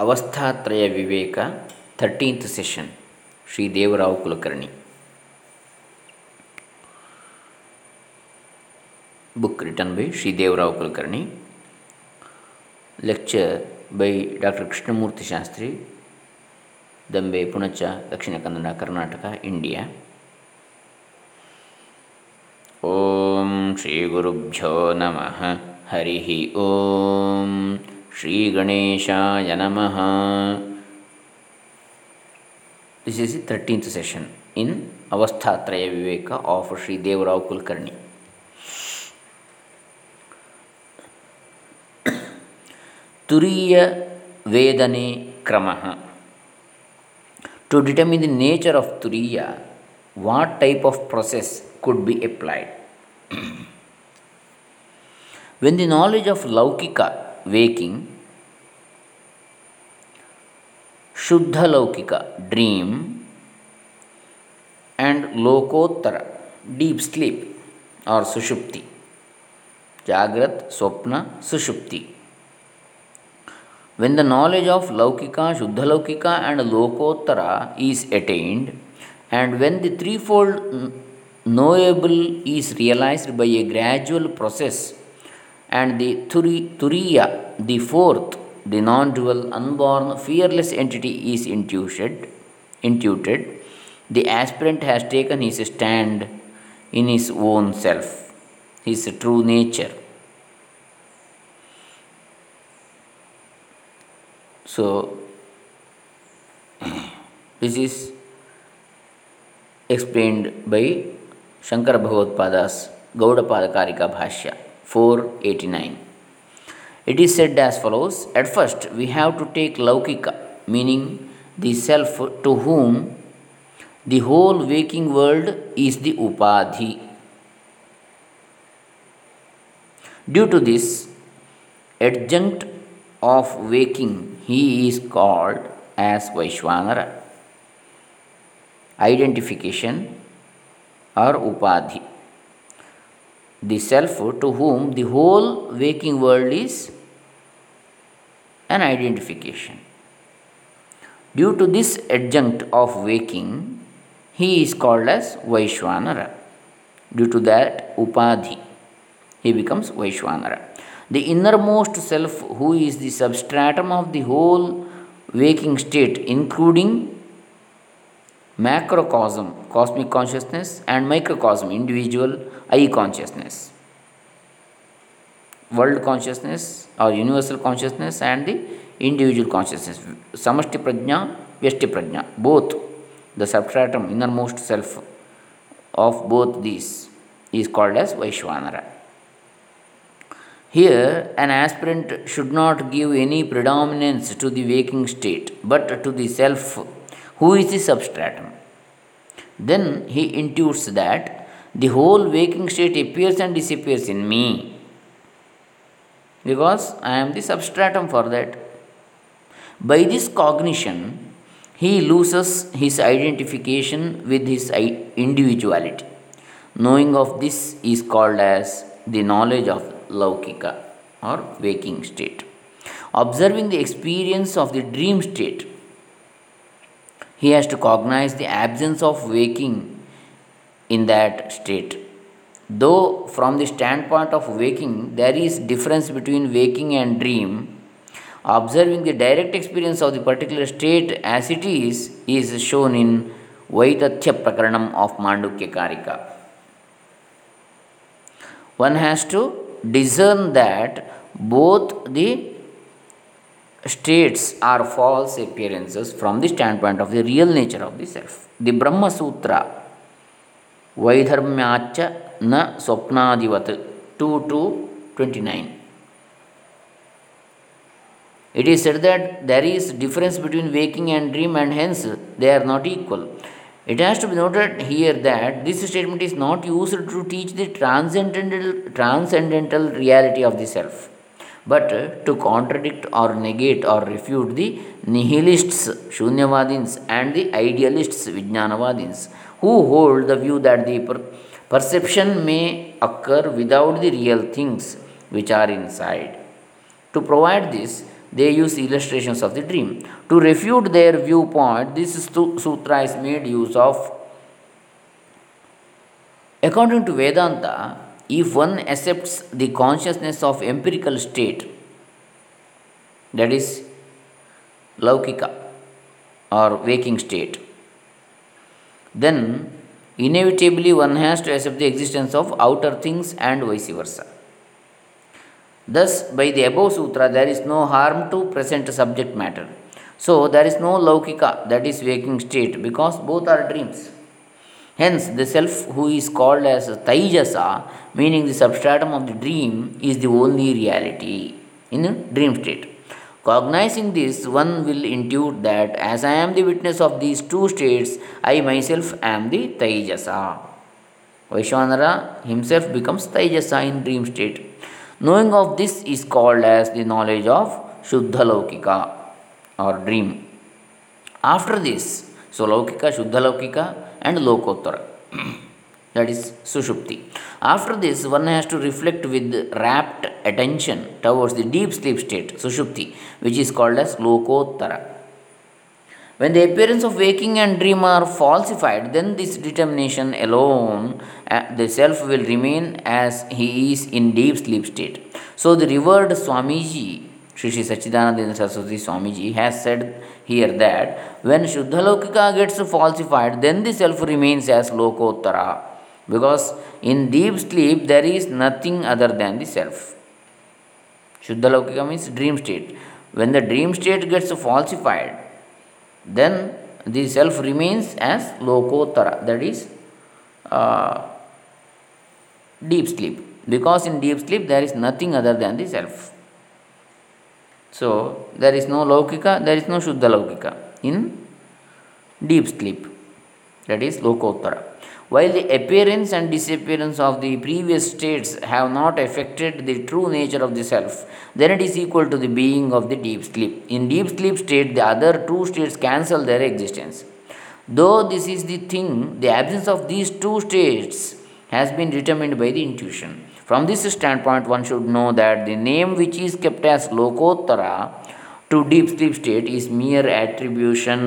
Avasthatraya Viveka thirteenth session Shri Devarao Kulkarni. Book written by Shri Devarao Kulkarni. Lecture by doctor Krishnamurthy Shastri. Dambe Punacha Dakshina Kannada Karnataka India Om Shri ಗುರುಭ್ಯೋ ನಮಃ. ಹರಿ ಓಂ. ಶ್ರೀ ಗಣೇಶಾಯ ನಮಃ this is the thirteenth session in Avasthatraya Viveka of Shri Devarao Kulkarni Turiya ವೇದನೆ ಕ್ರಮ to determine the nature of Turiya what type of process could be applied when the knowledge of laukika waking ಶುದ್ಧ ಲೌಕಿಕ dream and lokottara deep sleep R ಸುಷುಪ್ತಿ ಜಾಗ್ರತ್ Swapna ಸುಷುಪ್ತಿ When the knowledge of Laukika, Shuddha Laukika, and Lokottara is attained, and when the threefold knowable is realized by a gradual process, and the turi, Turiya, the fourth, the non dual, unborn, fearless entity is intuited, intuited, the aspirant has taken his stand in his own self, his true nature. So, this is explained by Shankara Bhagavad-pada's Gaudapada Bhashya 489. It is said as follows At first, we have to take Laukika, meaning the self to whom the whole waking world is the Upadhi. Due to this, adjunct of waking he is called as Vaishwanara. Identification or Upadhi. The self to whom the whole waking world is an identification. Due to this adjunct of waking, he is called as Vaishwanara. Due to that Upadhi, he becomes Vaishwanara the innermost self, who is the substratum of the whole waking state, including macrocosm, cosmic consciousness, and microcosm, individual I consciousness, world consciousness or universal consciousness, and the individual consciousness, samashti prajna, vyashti prajna, both the substratum, innermost self of both these is called as Vaishwanara. Here, an aspirant should not give any predominance to the waking state, but to the self, who is the substratum. Then he intuits that the whole waking state appears and disappears in me, because I am the substratum for that. By this cognition, he loses his identification with his individuality. Knowing of this is called as the knowledge of laukika or waking state. Observing the experience of the dream state, he has to cognize the absence of waking in that state. Though from the standpoint of waking there is difference between waking and dream, observing the direct experience of the particular state as it is is shown in Vaitathya Prakaranam of Mandukya Karika. One has to discern that both the states are false appearances from the standpoint of the real nature of the self. The Brahma Sutra, Vaidharmyacha na Swapnadivat 2 to 29. It is said that there is difference between waking and dream and hence they are not equal. It has to be noted here that this statement is not used to teach the transcendental, transcendental reality of the self, but uh, to contradict or negate or refute the nihilists, Shunyavadins, and the idealists, Vijnanavadins, who hold the view that the per- perception may occur without the real things which are inside. To provide this, they use illustrations of the dream. To refute their viewpoint, this sutra is made use of. According to Vedanta, if one accepts the consciousness of empirical state, that is laukika or waking state, then inevitably one has to accept the existence of outer things and vice versa. Thus, by the above sutra, there is no harm to present subject matter. So, there is no laukika, that is waking state, because both are dreams. Hence, the self who is called as Taijasa, meaning the substratum of the dream, is the only reality in a dream state. Cognizing this, one will intuit that as I am the witness of these two states, I myself am the Taijasa. Vaishwanara himself becomes Taijasa in dream state. Knowing of this is called as the knowledge of Shuddha Laukika or dream. After this, so Laukika, Shuddha Laukika, and Lokottara. that is Sushupti. After this, one has to reflect with rapt attention towards the deep sleep state, Sushupti, which is called as Lokottara. When the appearance of waking and dream are falsified, then this determination alone, uh, the self will remain as he is in deep sleep state. So the revered Swamiji, Sri Sri Sachidananda Saraswati Swamiji, has said here that when Shuddha gets falsified, then the self remains as Lokottara. Because in deep sleep there is nothing other than the self. Shuddha means dream state. When the dream state gets falsified, then the self remains as lokottara that is uh, deep sleep because in deep sleep there is nothing other than the self so there is no laukika there is no shuddha laukika in deep sleep that is lokottara while the appearance and disappearance of the previous states have not affected the true nature of the self, then it is equal to the being of the deep sleep. In deep sleep state, the other two states cancel their existence. Though this is the thing, the absence of these two states has been determined by the intuition. From this standpoint, one should know that the name which is kept as Lokottara to deep sleep state is mere attribution.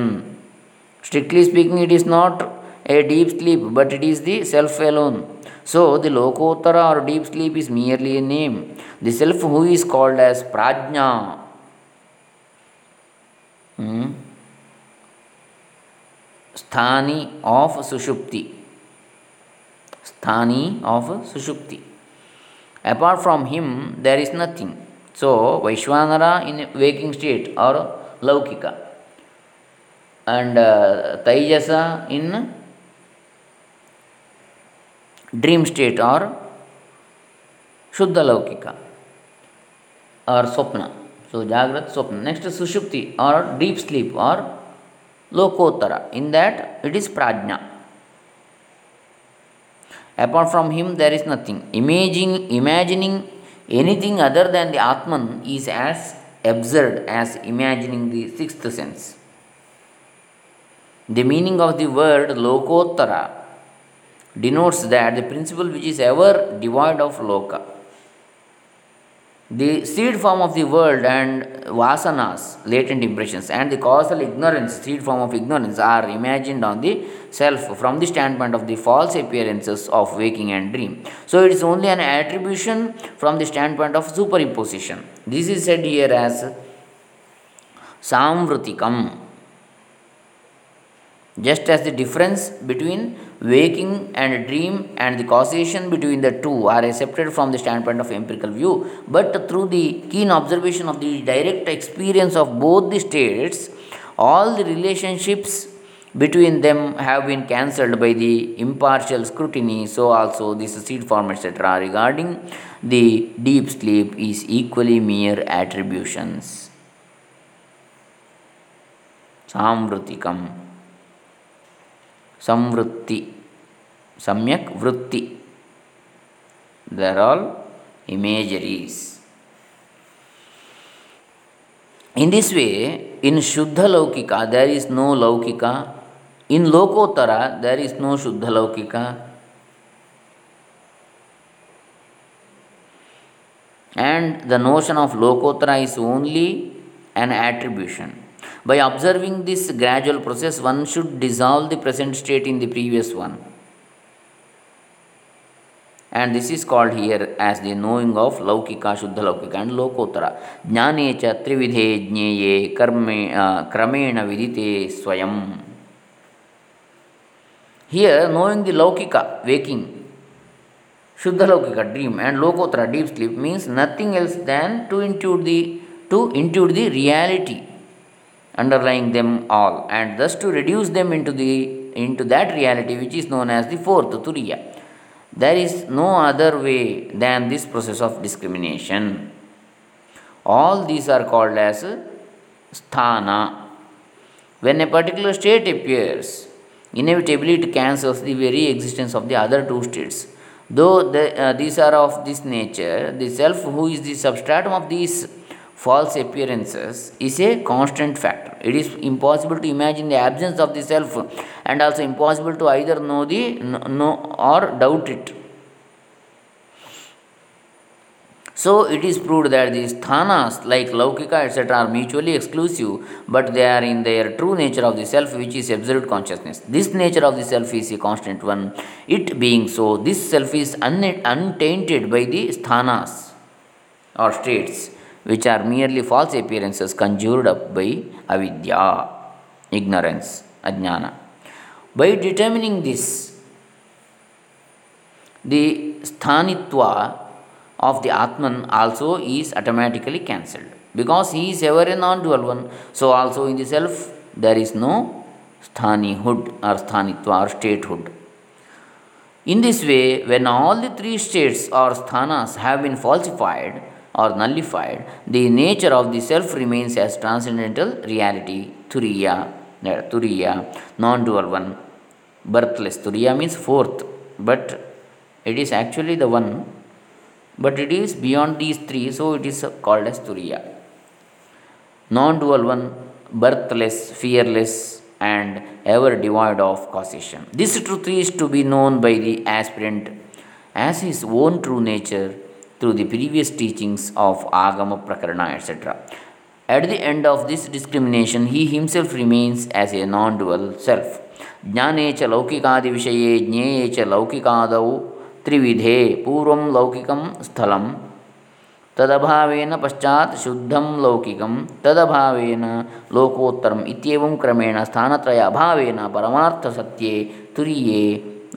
Strictly speaking, it is not a deep sleep, but it is the self alone. So, the Lokottara or deep sleep is merely a name. The self who is called as Prajna. Hmm? Sthani of Sushupti. Sthani of Sushupti. Apart from him, there is nothing. So, Vaishwanara in waking state or Laukika and uh, Taijasa in dream state or Shuddha Laukika or Swapna. So Jagrat Swapna. Next Sushupti or deep sleep or Lokottara. In that it is Prajna. Apart from him there is nothing. Imagining anything other than the Atman is as absurd as imagining the sixth sense. The meaning of the word Lokottara denotes that the principle which is ever devoid of loka. The seed form of the world and vasanas, latent impressions, and the causal ignorance, seed form of ignorance, are imagined on the self from the standpoint of the false appearances of waking and dream. So, it is only an attribution from the standpoint of superimposition. This is said here as samvritikam just as the difference between waking and dream and the causation between the two are accepted from the standpoint of empirical view, but through the keen observation of the direct experience of both the states, all the relationships between them have been cancelled by the impartial scrutiny. So, also, this seed form, etc., regarding the deep sleep is equally mere attributions. Samvrutikam. Samvrutti samyak vrutti they are all imageries in this way in shuddha laukika there is no laukika in lokottara there is no shuddha laukika and the notion of lokottara is only an attribution. By observing this gradual process, one should dissolve the present state in the previous one. And this is called here as the knowing of Laukika, Shuddha Laukika and Lokottara. Jnane cha trividhe jneye karme, uh, kramena vidite swayam. Here, knowing the Laukika, waking, Shuddha Laukika, dream, and Lokottara, deep sleep, means nothing else than to intuit the, to intuit the reality underlying them all, and thus to reduce them into, the, into that reality which is known as the fourth, Turiya. There is no other way than this process of discrimination. All these are called as sthana. When a particular state appears, inevitably it cancels the very existence of the other two states. Though the, uh, these are of this nature, the self, who is the substratum of these false appearances, is a constant factor. It is impossible to imagine the absence of the self and also impossible to either know the know or doubt it. So it is proved that these sthanas like Laukika etc. are mutually exclusive, but they are in their true nature of the self, which is absolute consciousness. This nature of the self is a constant one. It being so, this self is un- untainted by the sthanas or states, which are merely false appearances conjured up by avidya, ignorance, ajnana. By determining this, the sthanitva of the Atman also is automatically cancelled because he is ever a non dual one. So, also in the self, there is no sthanihood or sthanitva or statehood. In this way, when all the three states or sthanas have been falsified or nullified, the nature of the self remains as transcendental reality, turiya, turiya, non dual one, birthless. Turiya means fourth, but it is actually the one, but it is beyond these three, so it is called as Turiya. Non dual one, birthless, fearless, and ever devoid of causation. This truth is to be known by the aspirant as his own true nature through the previous teachings of Agama Prakarana, etc. At the end of this discrimination, he himself remains as a non dual self. ज्ञाने च लौकिकादिविषये ज्ञेये च लौकिकादौ त्रिविधे पूर्वं लौकिकं स्थलं तदभावेन पश्चात् शुद्धं लौकिकं तदभावेन लोकोत्तरम् इत्येवं क्रमेण स्थानत्रय अभावेन परमार्थसत्ये तुरीये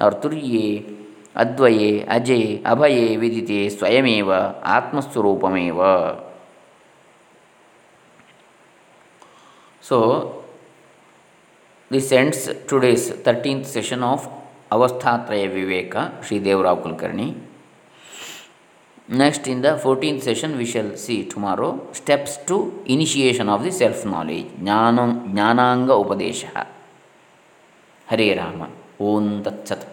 और तुरीये अद्वये अजे अभये विदिते स्वयमेव आत्मस्वरूपमेव सो This ends today's 13th session of Avasthatraya Viveka, Sri Devrao Kulkarni. Next, in the 14th session, we shall see tomorrow steps to initiation of the self knowledge, Jnananga Upadesha. Hare Rama. Om Tat Sat.